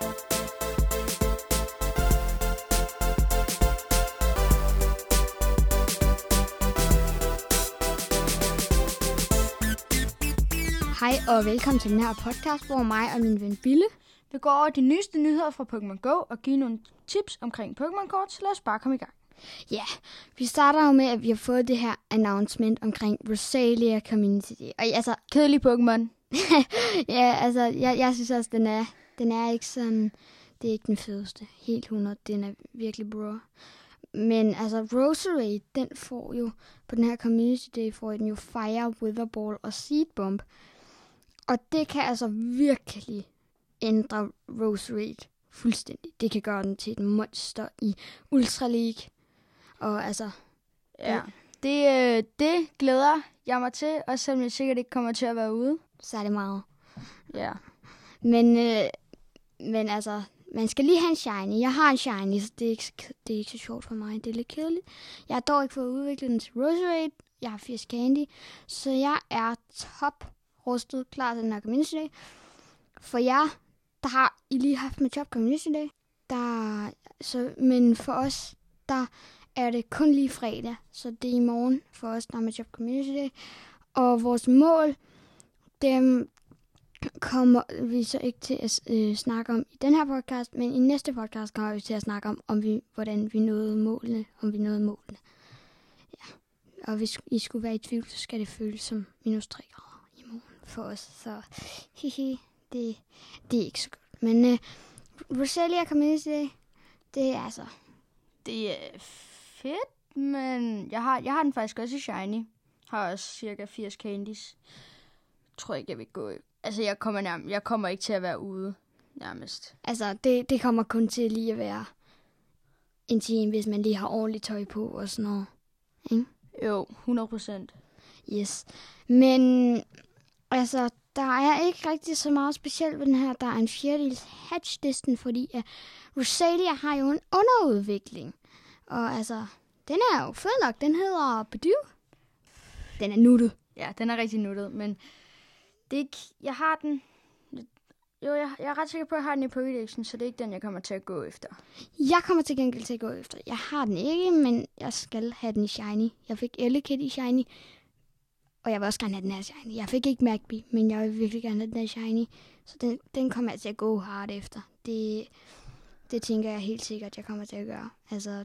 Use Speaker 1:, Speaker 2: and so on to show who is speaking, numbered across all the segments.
Speaker 1: Hej og velkommen til den her podcast, hvor mig og min ven Bille
Speaker 2: Vi går over de nyeste nyheder fra Pokémon Go og giver nogle tips omkring Pokémon-kort, så lad os bare komme i gang.
Speaker 1: Ja, vi starter jo med, at vi har fået det her announcement omkring Rosalia Community. Og altså,
Speaker 2: Kedelig Pokémon.
Speaker 1: ja, altså, jeg, jeg synes også, den er, den er ikke sådan, det er ikke den fedeste. Helt 100, den er virkelig bro. Men altså, Roserade, den får jo, på den her Community Day, får den jo Fire, Witherball og Seed Bomb. Og det kan altså virkelig ændre Roserade fuldstændig. Det kan gøre den til et monster i Ultra League. Og altså,
Speaker 2: Ja. Det, øh, det glæder jeg mig til, også selvom jeg sikkert ikke kommer til at være ude.
Speaker 1: så er det meget.
Speaker 2: Ja.
Speaker 1: Men, øh, men altså, man skal lige have en shiny. Jeg har en shiny, så det er, ikke, det er ikke så sjovt for mig. Det er lidt kedeligt. Jeg har dog ikke fået udviklet den til Roserade. Jeg har 80 candy. Så jeg er top rustet klar til den her community day. For jer, der har I lige haft med job community day. Der, så, men for os, der er det kun lige fredag. Så det er i morgen for os, der er med job community day. Og vores mål, dem kommer vi så ikke til at øh, snakke om i den her podcast, men i næste podcast kommer vi til at snakke om, om vi, hvordan vi nåede målene, om vi nåede målene. Ja. Og hvis I skulle være i tvivl, så skal det føles som minus 3 grader i morgen for os. Så hihi, det, det er ikke så godt. Men øh, Rosalia Community Day, det er altså...
Speaker 2: Det er fedt, men jeg har, jeg har den faktisk også i Shiny. Har også cirka 80 candies. Tror ikke, jeg vil gå. Altså, jeg kommer, nærm- jeg kommer ikke til at være ude, nærmest.
Speaker 1: Altså, det, det kommer kun til lige at være en time, hvis man lige har ordentligt tøj på og sådan noget.
Speaker 2: Jo, 100 procent.
Speaker 1: Yes. Men altså, der er ikke rigtig så meget specielt ved den her. Der er en fjerdedels hatchlisten, fordi at Rosalia har jo en underudvikling. Og altså, den er jo fed nok. Den hedder Bedu. Den er nuttet.
Speaker 2: Ja, den er rigtig nuttet, men det er ikke, jeg har den... Jo, jeg, jeg er ret sikker på, at jeg har den i Pokédexen, så det er ikke den, jeg kommer til at gå efter.
Speaker 1: Jeg kommer til gengæld til at gå efter. Jeg har den ikke, men jeg skal have den i Shiny. Jeg fik Elekid i Shiny, og jeg vil også gerne have den her Shiny. Jeg fik ikke Magby, men jeg vil virkelig gerne have den her Shiny. Så den, den kommer jeg til at gå hard efter. Det, det tænker jeg helt sikkert, jeg kommer til at gøre. Altså,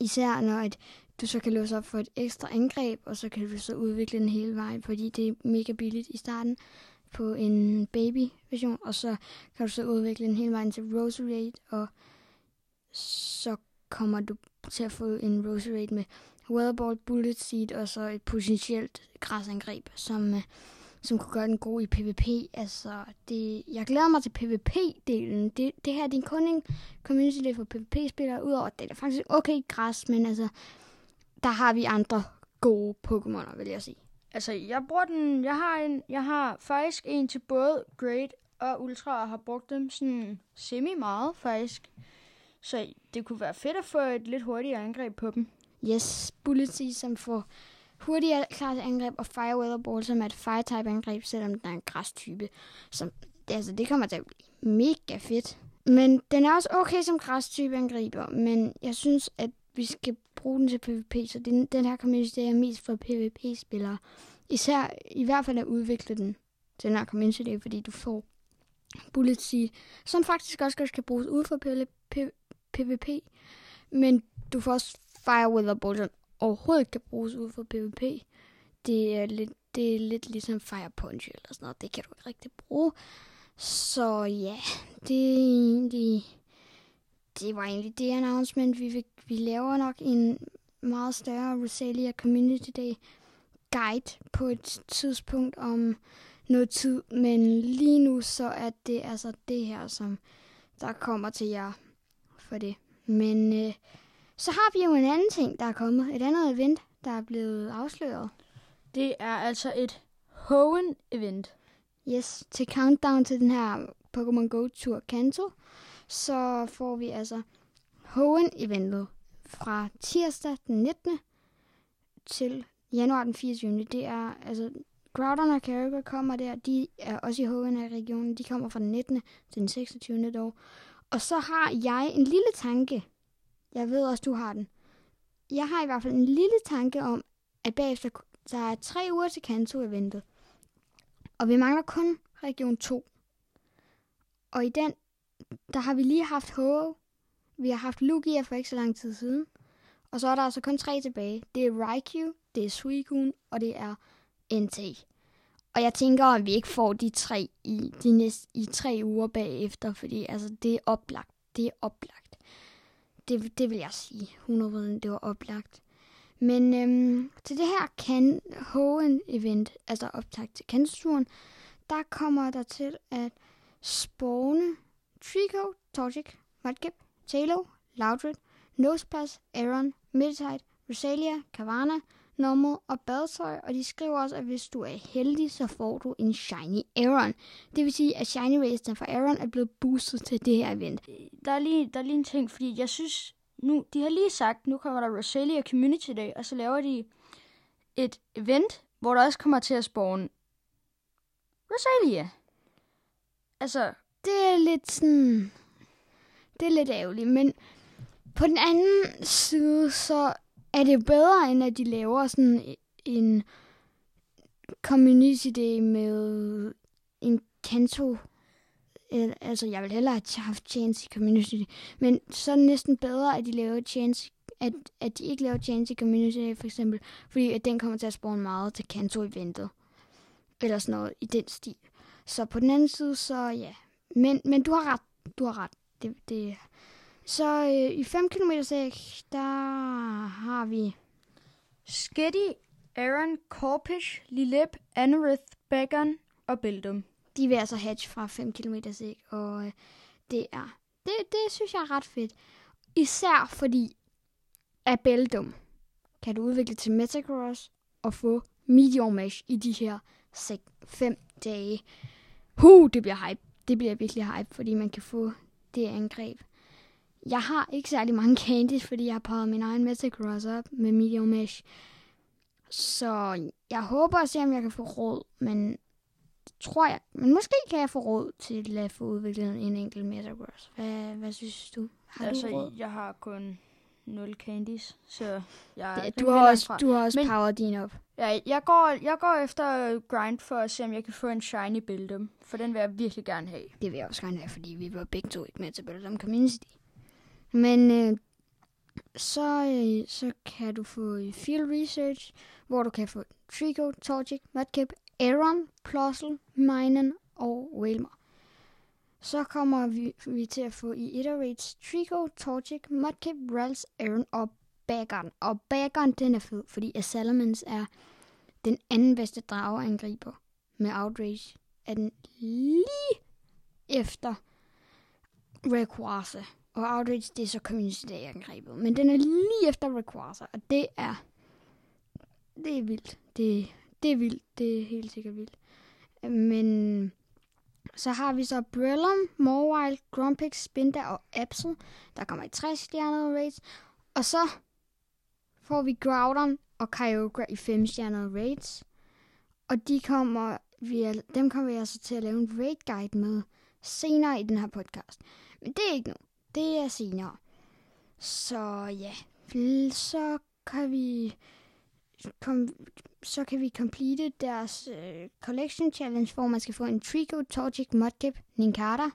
Speaker 1: især når at du så kan låse op for et ekstra angreb, og så kan du så udvikle den hele vejen, fordi det er mega billigt i starten på en baby-version, og så kan du så udvikle den hele vejen til Roserade, og så kommer du til at få en Roserade med Weatherball, Bullet Seed og så et potentielt græsangreb, som, øh, som kunne gøre den god i PvP. Altså, det, jeg glæder mig til PvP-delen. Det, det her det er kun en community day for PvP-spillere, udover at det er faktisk okay græs, men altså, der har vi andre gode Pokémoner, vil jeg sige.
Speaker 2: Altså, jeg bruger den... Jeg har, en, jeg har faktisk en til både Great og Ultra, og har brugt dem sådan semi meget, faktisk. Så det kunne være fedt at få et lidt hurtigere angreb på dem.
Speaker 1: Yes, Bullety, som får hurtigere klart angreb, og Fire Weather Ball, som er et fire-type angreb, selvom den er en græstype. Som, det, altså, det kommer til at blive mega fedt. Men den er også okay som græstype angriber, men jeg synes, at vi skal bruge den til PvP, så den, den her community er mest for PvP-spillere. Især, i hvert fald at udvikle den til den her community fordi du får Bullet Seed, som faktisk også godt kan bruges ud for PvP, men du får også Fire Weather Ball, som overhovedet kan bruges ud for PvP. Det er lidt, det er lidt ligesom Fire Punch eller sådan noget. Det kan du ikke rigtig bruge. Så ja, det er egentlig... Det var egentlig det announcement. Vi, vil, vi laver nok en meget større Rosalia Community Day guide på et tidspunkt om noget tid. Men lige nu så er det altså det her, som der kommer til jer for det. Men øh, så har vi jo en anden ting, der er kommet. Et andet event, der er blevet afsløret.
Speaker 2: Det er altså et Hoenn-event.
Speaker 1: Yes, til countdown til den her Pokémon Go-tur Kanto, så får vi altså Hohen eventet fra tirsdag den 19. til januar den 24. Det er altså Groudon og Kyogre kommer der. De er også i HN-regionen. De kommer fra den 19. til den 26. dog. Og så har jeg en lille tanke. Jeg ved også, du har den. Jeg har i hvert fald en lille tanke om, at bagefter der er tre uger til Kanto-eventet. Og vi mangler kun region 2. Og i den, der har vi lige haft Ho. Vi har haft Lugia for ikke så lang tid siden. Og så er der altså kun tre tilbage. Det er Raikou, det er Suicune, og det er NT. Og jeg tænker, at vi ikke får de tre i, de næste, i tre uger bagefter, fordi altså, det er oplagt. Det er oplagt. Det, det vil jeg sige. 100% det var oplagt. Men øhm, til det her kan event altså optag til Kansturen, der kommer der til at spawne Trico, Torchic, Mudkip, Talo, Loudred, Nosepass, Aaron, Meditite, Rosalia, Kavana, Normal og Badtøj, og de skriver også, at hvis du er heldig, så får du en Shiny Aaron. Det vil sige, at Shiny Racer for Aaron er blevet boostet til det her event.
Speaker 2: Der er lige, der er lige en ting, fordi jeg synes, nu, de har lige sagt, nu kommer der Rosalia Community Day, og så laver de et event, hvor der også kommer til at spawne Rosalia. Altså...
Speaker 1: Det er lidt sådan... Det er lidt ærgerligt, men på den anden side, så er det bedre, end at de laver sådan en community day med en kanto. Altså, jeg vil hellere have haft chance i community day. Men så er det næsten bedre, at de laver chance at, at de ikke laver chance i community day, for eksempel. Fordi at den kommer til at spawne meget til kanto-eventet. Eller sådan noget i den stil. Så på den anden side, så ja. Men, men du har ret. Du har ret. Det, det, så øh, i 5 km sæk, der har vi
Speaker 2: Sketty, Aaron, Corpish, Lilip, Anerith, Begon og Bildum.
Speaker 1: De vil altså hatch fra 5 km sæk, og øh, det er, det, det synes jeg er ret fedt. Især fordi, at Beldum kan du udvikle til Metagross og få Meteor Mash i de her 5 dage. Huh, det bliver hype. Det bliver virkelig hype, fordi man kan få det angreb. Jeg har ikke særlig mange candies, fordi jeg har prøvet min egen Metagross op med Medium Mesh. Så jeg håber at se, om jeg kan få råd, men tror jeg. Men måske kan jeg få råd til at få udviklet en enkelt Metagross. Hvad, hvad synes du?
Speaker 2: Har altså, du råd? jeg har kun 0 candies, så jeg
Speaker 1: det, du, har også, du har også Men, power din op.
Speaker 2: Ja, jeg går, jeg går efter grind for at se, om jeg kan få en shiny Bildum, for den vil jeg virkelig gerne have.
Speaker 1: Det vil jeg også gerne have, fordi vi var begge to ikke med til Bildum Community. Men øh, så, øh, så kan du få Field Research, hvor du kan få Trico, Torchic, Mudkip, Aaron, Plossel, Minen og Whalmer. Så kommer vi, vi til at få i Iterates Trico, Torchic, Mudkip, Rals, Aaron og Bagon. Og Bagon, den er fed, fordi Salamence er den anden bedste drageangriber med Outrage. Er den lige efter Rayquaza. Og Outrage, det er så Community Day-angrebet. Men den er lige efter Rayquaza, og det er... Det er vildt. Det, det er vildt. Det er helt sikkert vildt. Men så har vi så Brillum, Morwild, Grumpix, Spinda og Absol. Der kommer i 60 stjernede raids. Og så får vi Groudon og Kyogre i 5 stjernede raids. Og de kommer, vi, dem kommer vi altså til at lave en raid guide med senere i den her podcast. Men det er ikke nu. Det er senere. Så ja, så kan vi kom, så kan vi complete deres øh, collection challenge, hvor man skal få en Trico, Torchic, Mudkip, Ninkata,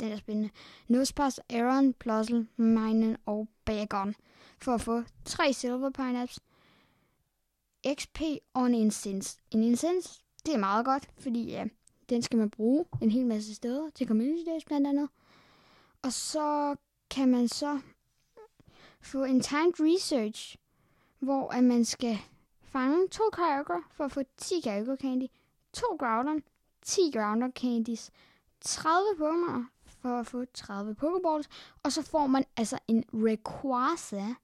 Speaker 1: den er spændende, Nosepass, Aaron, Plossel, Minen og Bagon, for at få tre Silver Pineapps, XP og en Incense. En Incense, det er meget godt, fordi ja, den skal man bruge en hel masse steder til Community Days blandt andet. Og så kan man så få en timed research, hvor at man skal fange to Kyogre for at få 10 Kyogre Candy, to Groudon, 10 Groudon Candies, 30 Pokémon for at få 30 Pokéballs, og så får man altså en Rayquaza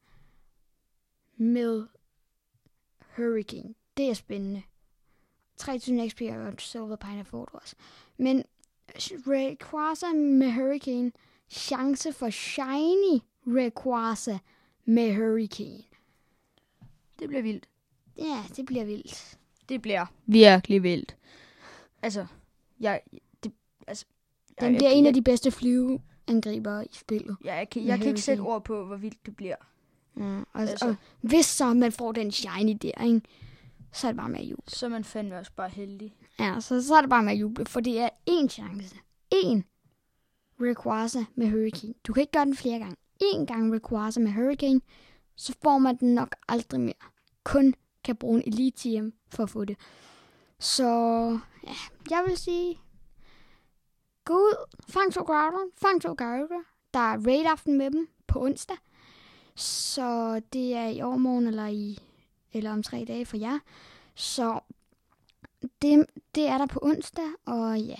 Speaker 1: med Hurricane. Det er spændende. 3000 XP og Silver Pine også. Men Rayquaza med Hurricane, chance for Shiny Rayquaza med Hurricane.
Speaker 2: Det bliver vildt.
Speaker 1: Ja, det bliver vildt.
Speaker 2: det bliver virkelig vildt. Altså, jeg, det, altså,
Speaker 1: Den
Speaker 2: jeg,
Speaker 1: bliver
Speaker 2: jeg,
Speaker 1: en af de bedste flyveangriber i spillet.
Speaker 2: jeg, jeg, kan, jeg kan ikke sætte ord på, hvor vildt det bliver.
Speaker 1: Ja, og,
Speaker 2: Altså.
Speaker 1: og hvis så man får den shiny der, ikke, så er det bare med at juble.
Speaker 2: Så er man fandme også bare heldig.
Speaker 1: Ja, så, så er det bare med at juble, for det er én chance. Én Rayquaza med Hurricane. Du kan ikke gøre den flere gange. En gang Rayquaza med Hurricane, så får man den nok aldrig mere. Kun kan bruge en Elite for at få det. Så ja, jeg vil sige, gå ud, fang to Groudon, fang to Gyarados. Der er raid-aften med dem på onsdag. Så det er i overmorgen eller, i, eller om tre dage for jer. Så det, det er der på onsdag, og ja,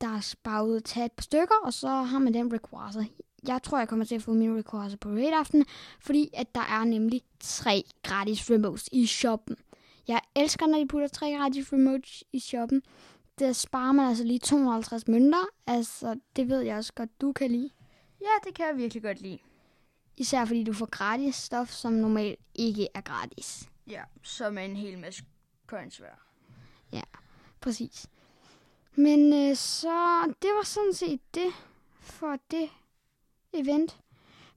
Speaker 1: der er bare ud at tage et par stykker, og så har man den Rayquaza. Jeg tror, jeg kommer til at få min Rayquaza på raid aften, fordi at der er nemlig tre gratis remotes i shoppen. Jeg elsker, når de putter tre gratis remotes i shoppen. Der sparer man altså lige 250 mønter. Altså, det ved jeg også godt, du kan lide.
Speaker 2: Ja, det kan jeg virkelig godt lide.
Speaker 1: Især fordi du får gratis stof, som normalt ikke er gratis.
Speaker 2: Ja, som er en hel masse coins værd.
Speaker 1: Præcis. Men øh, så, det var sådan set det for det event.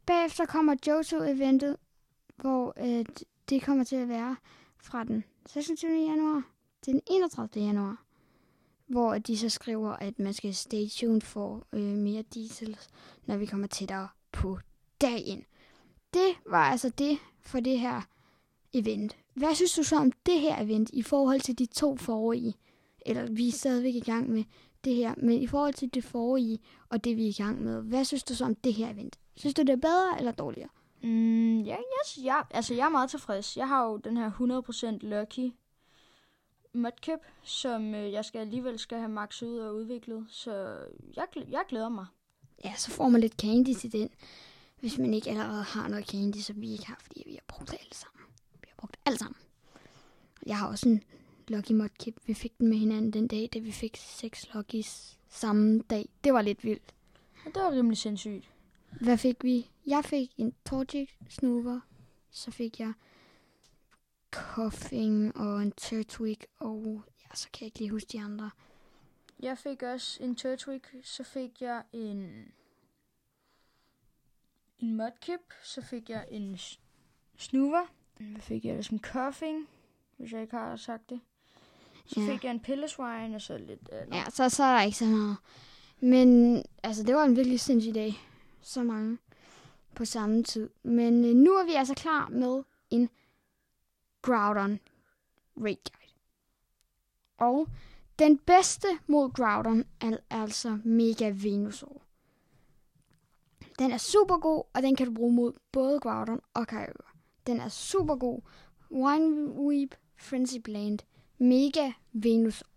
Speaker 1: Bagefter kommer Johto-eventet, hvor øh, det kommer til at være fra den 26. januar til den 31. januar. Hvor de så skriver, at man skal stay tuned for øh, mere details, når vi kommer tættere på dagen. Det var altså det for det her event. Hvad synes du så om det her event i forhold til de to forrige? eller vi er stadigvæk i gang med det her, men i forhold til det forrige og det, vi er i gang med, hvad synes du så om det her event? Synes du, det er bedre eller dårligere?
Speaker 2: Mm, ja, yes, ja, altså jeg er meget tilfreds. Jeg har jo den her 100% Lucky Mudkip, som øh, jeg skal alligevel skal have maxet ud og udviklet. Så jeg, jeg glæder mig.
Speaker 1: Ja, så får man lidt candy til den, hvis man ikke allerede har noget candy, som vi ikke har, fordi vi har brugt det alle sammen. Vi har brugt alt sammen. Jeg har også en Lucky Mudkip. Vi fik den med hinanden den dag, da vi fik seks Luckies samme dag. Det var lidt vildt.
Speaker 2: Og det var rimelig sindssygt.
Speaker 1: Hvad fik vi? Jeg fik en Torchic Snoover. Så fik jeg Koffing og en Turtwig. Og ja, så kan jeg ikke lige huske de andre.
Speaker 2: Jeg fik også en Turtwig, så fik jeg en en Mudkip, så fik jeg en s- Snoover. Hvad fik jeg ellers? En Coughing, hvis jeg ikke har sagt det. Så
Speaker 1: Ja.
Speaker 2: fik jeg en Pilleswine, og så lidt andet.
Speaker 1: Ja, så, så er der ikke så meget. Men altså, det var en virkelig sindssyg dag. Så mange på samme tid. Men øh, nu er vi altså klar med en Groudon Raid Guide. Og den bedste mod Groudon er altså Mega Venusaur. Den er super god, og den kan du bruge mod både Groudon og Kyogre. Den er super god. Wineweep, Frenzy Blend, Mega Venusaur.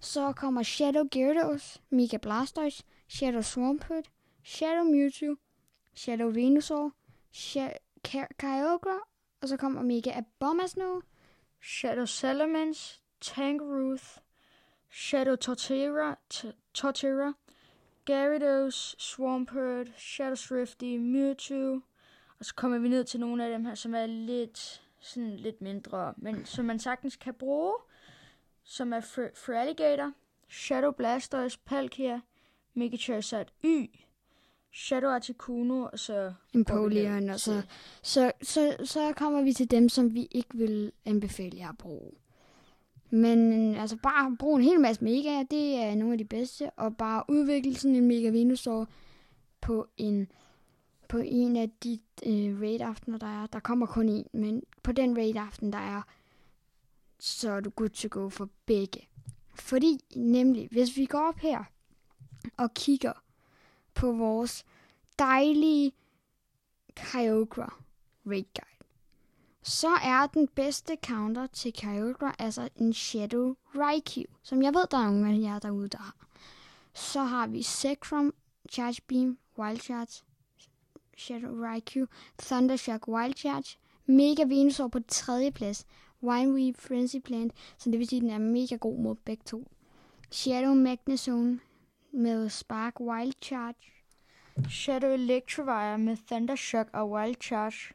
Speaker 1: Så kommer Shadow Gyarados, Mega Blastoise, Shadow Swampert, Shadow Mewtwo, Shadow Venusaur, Sha- Kyogre, og så kommer Mega Abomasnow,
Speaker 2: Shadow Salamence, Tangrowth, Shadow Torterra, T- Torterra, Gyarados, Swampert, Shadow Swifty, Mewtwo. Og så kommer vi ned til nogle af dem her, som er lidt, sådan lidt mindre, men som man sagtens kan bruge. Som er Fr- Feraligatr, Shadow Blastoise, Palkia, Mega Charizard Y, Shadow Articuno, og så...
Speaker 1: Empoleon, og så, så, så, så kommer vi til dem, som vi ikke vil anbefale jer at bruge. Men altså bare brug en hel masse Mega, det er nogle af de bedste, og bare udvikle sådan en Mega Venusaur på en på en af de øh, raid-aftener, der er. Der kommer kun en, men på den raid-aften, der er, så er du good to go for begge. Fordi nemlig, hvis vi går op her og kigger på vores dejlige Kyogre Raid Guide, så er den bedste counter til Kyogre altså en Shadow Raikou, som jeg ved, der er nogle af jer derude, der har. Så har vi Zekrom, Charge Beam, Wild Charge, Shadow Raikou, Thunder Shock, Wild Charge, Mega Venusaur på tredje plads, Wineweave, Frenzy Plant, så det vil sige, at den er mega god mod begge to. Shadow Magnezone med Spark Wild Charge,
Speaker 2: Shadow Electivire med Thunder Shock og Wild Charge.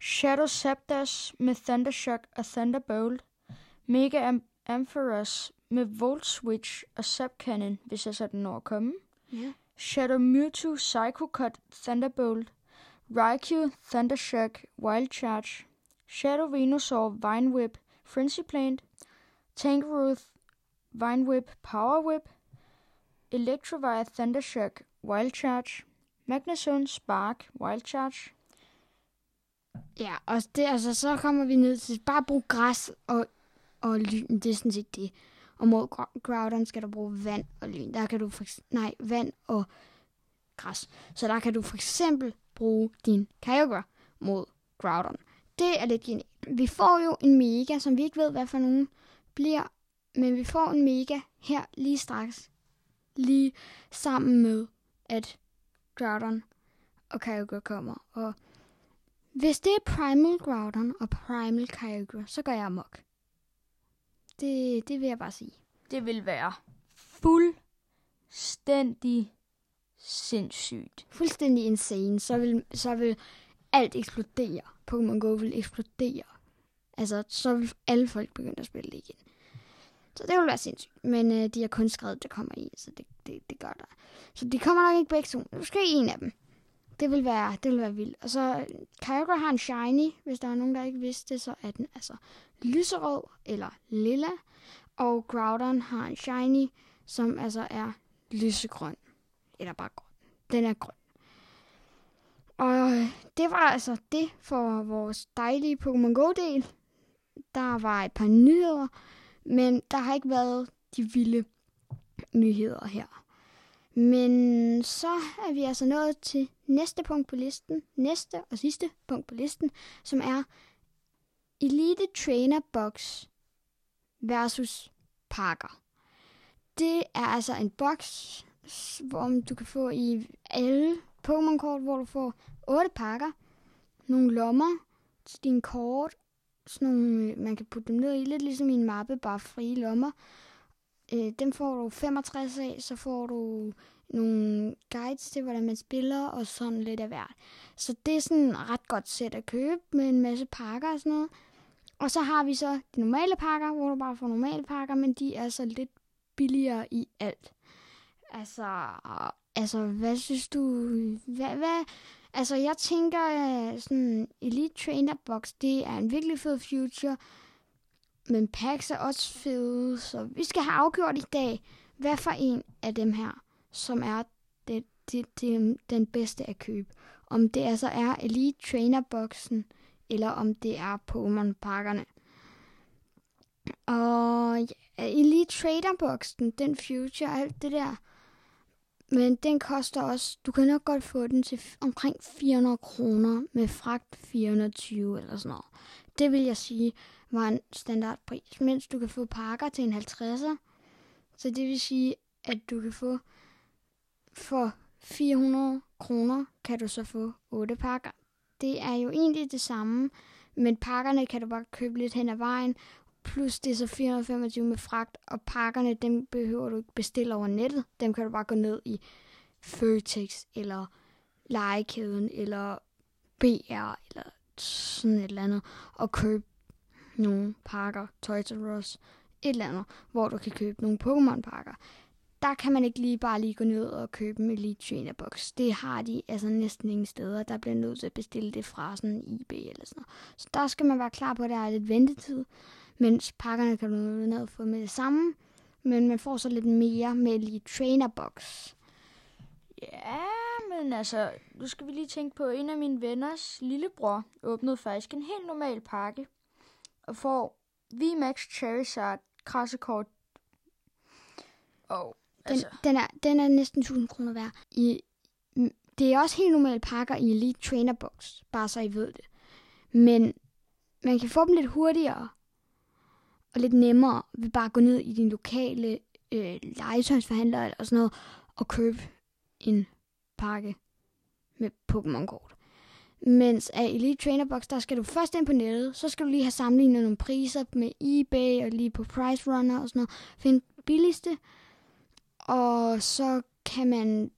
Speaker 2: Shadow Zapdos med Thunder Shock og Thunderbolt. Mega Am- Ampharos med Volt Switch og Zap Cannon, hvis jeg så den når at komme.
Speaker 1: Ja.
Speaker 2: Shadow Mewtwo Psycho Cut Thunderbolt. Raikou Thundershock Wild Charge. Shadow Venusaur Vine Whip Frenzy Plant. Tangrowth Vine Whip Power Whip. Electrovire Thundershock Wild Charge. Magnezone Spark Wild Charge.
Speaker 1: Ja, og det, altså, så kommer vi ned til bare bruge græs og, og lyn. Det er sådan set det. Og mod Groudon skal du bruge vand og lyn. Der kan du for, nej, vand og græs. Så der kan du for eksempel bruge din Kyogre mod Groudon. Det er lidt genialt. Vi får jo en Mega, som vi ikke ved, hvad for nogen bliver. Men vi får en Mega her lige straks. Lige sammen med, at Groudon og Kyogre kommer. Og hvis det er Primal Groudon og Primal Kyogre, så gør jeg amok. Det, det vil jeg bare sige.
Speaker 2: Det vil være fuldstændig sindssygt.
Speaker 1: Fuldstændig insane. Så vil, så vil alt eksploderer. Pokémon Go vil eksplodere. Altså, så vil alle folk begynde at spille det igen. Så det vil være sindssygt. Men øh, de har kun skrevet, det kommer i, så det, det, det gør der. Så de kommer nok ikke begge to. Måske en af dem. Det vil være, det vil være vildt. Og så øh, Kyogre har en shiny, hvis der er nogen, der ikke vidste det, så er den altså lyserød eller lilla. Og Groudon har en shiny, som altså er lysegrøn. Eller bare grøn. Den er grøn. Og det var altså det for vores dejlige Pokémon Go-del. Der var et par nyheder, men der har ikke været de vilde nyheder her. Men så er vi altså nået til næste punkt på listen. Næste og sidste punkt på listen, som er Elite Trainer Box versus Parker. Det er altså en boks, hvor du kan få i alle Pokémon-kort, hvor du får otte pakker, nogle lommer til dine kort, sådan nogle, øh, man kan putte dem ned i, lidt ligesom i en mappe, bare frie lommer. Øh, dem får du 65 af, så får du nogle guides til, hvordan man spiller, og sådan lidt af hvert. Så det er sådan et ret godt sæt at købe med en masse pakker og sådan noget. Og så har vi så de normale pakker, hvor du bare får normale pakker, men de er så lidt billigere i alt. Altså, altså hvad synes du? Hvad, hvad? Altså, jeg tænker, øh, sådan Elite Trainer Box, det er en virkelig fed future. Men packs er også fede, så vi skal have afgjort i dag, hvad for en af dem her, som er det, det, det, den bedste at købe. Om det altså er Elite Trainer Boxen, eller om det er Pokémon-pakkerne. Og ja, Elite Trader Boxen, den Future og alt det der, men den koster også, du kan nok godt få den til omkring 400 kroner med fragt 420 eller sådan noget. Det vil jeg sige var en standardpris, mens du kan få pakker til en 50'er. Så det vil sige, at du kan få for 400 kroner, kan du så få 8 pakker. Det er jo egentlig det samme, men pakkerne kan du bare købe lidt hen ad vejen, plus det er så 425 med fragt, og pakkerne, dem behøver du ikke bestille over nettet. Dem kan du bare gå ned i Føtex, eller Legekæden, eller BR, eller sådan et eller andet, og købe nogle pakker, Toys R Us, et eller andet, hvor du kan købe nogle Pokémon-pakker. Der kan man ikke lige bare lige gå ned og købe en Elite Trainer Box. Det har de altså næsten ingen steder. Der bliver nødt til at bestille det fra sådan en eBay eller sådan noget. Så der skal man være klar på, at der er lidt ventetid. Mens pakkerne kan du ned og få med det samme. Men man får så lidt mere med Elite Trainer Box.
Speaker 2: Ja, men altså, nu skal vi lige tænke på, en af mine venners lillebror åbnede faktisk en helt normal pakke. Og får VMAX Charizard krassekort. Og
Speaker 1: Den,
Speaker 2: altså,
Speaker 1: den, er, den er næsten 1000 kroner værd. I, det er også helt normale pakker i Elite Trainer Box, bare så I ved det. Men man kan få dem lidt hurtigere og lidt nemmere ved bare at gå ned i din lokale øh, legetøjsforhandler eller sådan noget og købe en pakke med Pokémon-kort. Mens af Elite Trainer Box, der skal du først ind på nettet, så skal du lige have sammenlignet nogle priser med eBay og lige på Price Runner og sådan noget. Find billigste, og så kan man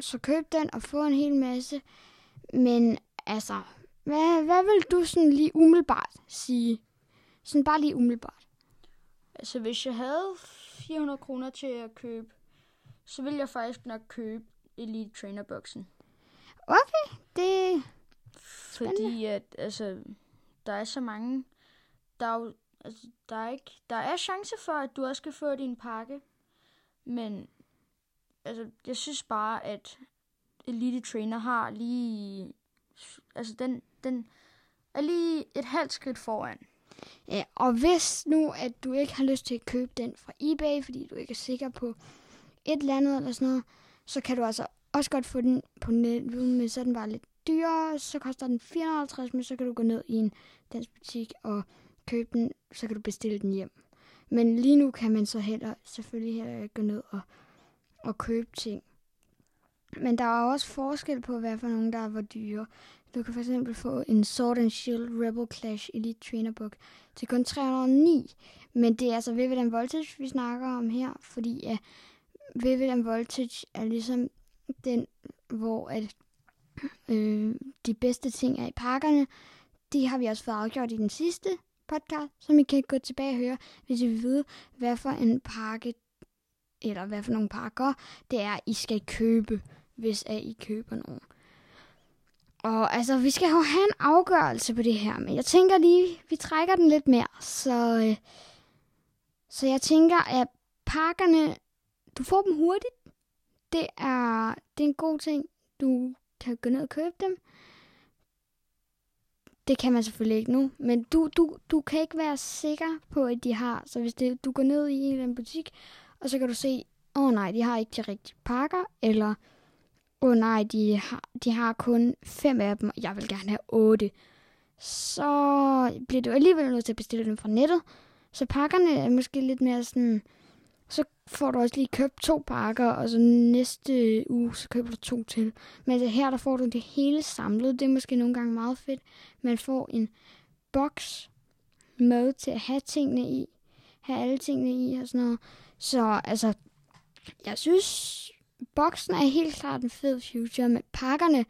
Speaker 1: så købe den og få en hel masse. Men altså, hvad, hvad vil du sådan lige umiddelbart sige? Sådan bare lige umiddelbart.
Speaker 2: Altså, hvis jeg havde 400 kroner til at købe, så ville jeg faktisk nok købe Elite Trainer Boxen.
Speaker 1: Okay, det...
Speaker 2: Fordi at, altså, der er så mange, der er, jo, altså, der er ikke, der er chance for, at du også kan få din pakke, men altså, jeg synes bare, at Elite Trainer har lige, altså den, den er lige et halvt skridt foran.
Speaker 1: Ja, og hvis nu, at du ikke har lyst til at købe den fra eBay, fordi du ikke er sikker på et eller andet eller sådan noget, så kan du altså også godt få den på nettet, men så er den bare lidt dyrere. Så koster den 450, men så kan du gå ned i en dansk butik og købe den, så kan du bestille den hjem. Men lige nu kan man så heller selvfølgelig heller ikke gå ned og, og købe ting. Men der er også forskel på, hvad for nogen, der er hvor dyre. Du kan fx få en Sword and Shield Rebel Clash Elite Trainer Book til kun 309. Men det er altså Vivid Voltage, vi snakker om her, fordi ja, Vivid Voltage er ligesom den, hvor at, øh, de bedste ting er i pakkerne. Det har vi også fået afgjort i den sidste podcast, som I kan gå tilbage og høre, hvis I vil vide, hvad for en pakke, eller hvad for nogle pakker, det er, I skal købe, hvis at I køber nogen. Og altså, vi skal jo have en afgørelse på det her, men jeg tænker lige, vi trækker den lidt mere. Så, øh, så jeg tænker, at pakkerne, du får dem hurtigt. Det er, det er en god ting. Du kan gå ned og købe dem. Det kan man selvfølgelig ikke nu, men du, du, du kan ikke være sikker på, at de har. Så hvis det, du går ned i en eller anden butik, og så kan du se, åh oh, nej, de har ikke de rigtige pakker, eller åh oh, nej, de har, de har kun fem af dem, og jeg vil gerne have otte. Så bliver du alligevel nødt til at bestille dem fra nettet. Så pakkerne er måske lidt mere sådan, så får du også lige købt to pakker, og så næste uge, så køber du to til. Men det her, der får du det hele samlet. Det er måske nogle gange meget fedt. Man får en boks med til at have tingene i. Have alle tingene i og sådan noget. Så altså, jeg synes, boksen er helt klart en fed future, men pakkerne,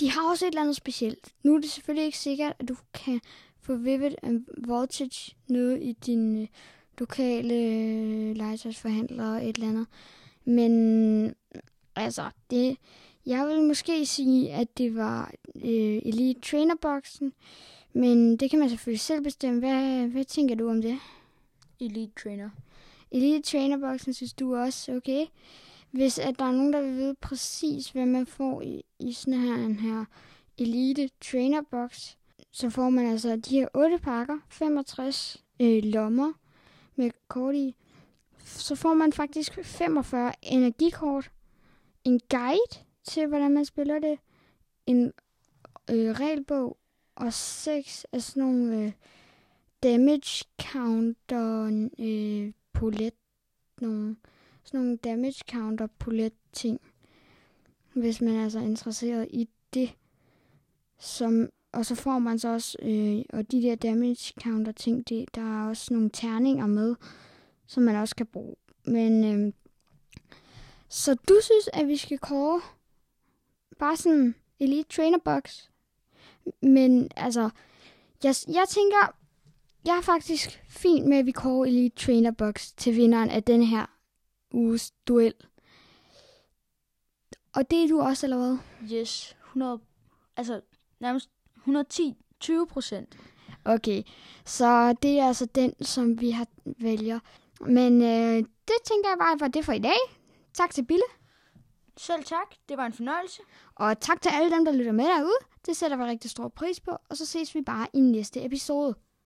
Speaker 1: de har også et eller andet specielt. Nu er det selvfølgelig ikke sikkert, at du kan få Vivid and Voltage nede i din lokale legetøjsforhandlere et eller andet. Men altså, det, jeg vil måske sige, at det var øh, Elite Trainer-boksen, men det kan man selvfølgelig selv bestemme. Hvad, hvad tænker du om det?
Speaker 2: Elite Trainer.
Speaker 1: Elite Trainer-boksen synes du også, okay? Hvis at der er nogen, der vil vide præcis, hvad man får i, i sådan her, en her Elite Trainer Box, så får man altså de her 8 pakker, 65 øh, lommer, med kort i, så får man faktisk 45 energikort, en guide til, hvordan man spiller det, en øh, regelbog og seks af sådan nogle øh, damage counter øh, polet, nogle, sådan nogle damage counter polet ting, hvis man er så interesseret i det. Som, og så får man så også, øh, og de der damage counter ting, det, der er også nogle terninger med, som man også kan bruge. Men, øh, så du synes, at vi skal kåre bare sådan Elite Trainer Box? Men altså, jeg, jeg tænker, jeg er faktisk fint med, at vi kårer Elite Trainer Box til vinderen af den her uges duel. Og det er du også, eller hvad?
Speaker 2: Yes, 100, altså nærmest 110, 20 procent.
Speaker 1: Okay, så det er altså den, som vi har vælger. Men øh, det tænker jeg bare var det for i dag. Tak til Bille.
Speaker 2: Selv tak, det var en fornøjelse.
Speaker 1: Og tak til alle dem, der lytter med derude. Det sætter vi rigtig stor pris på. Og så ses vi bare i næste episode.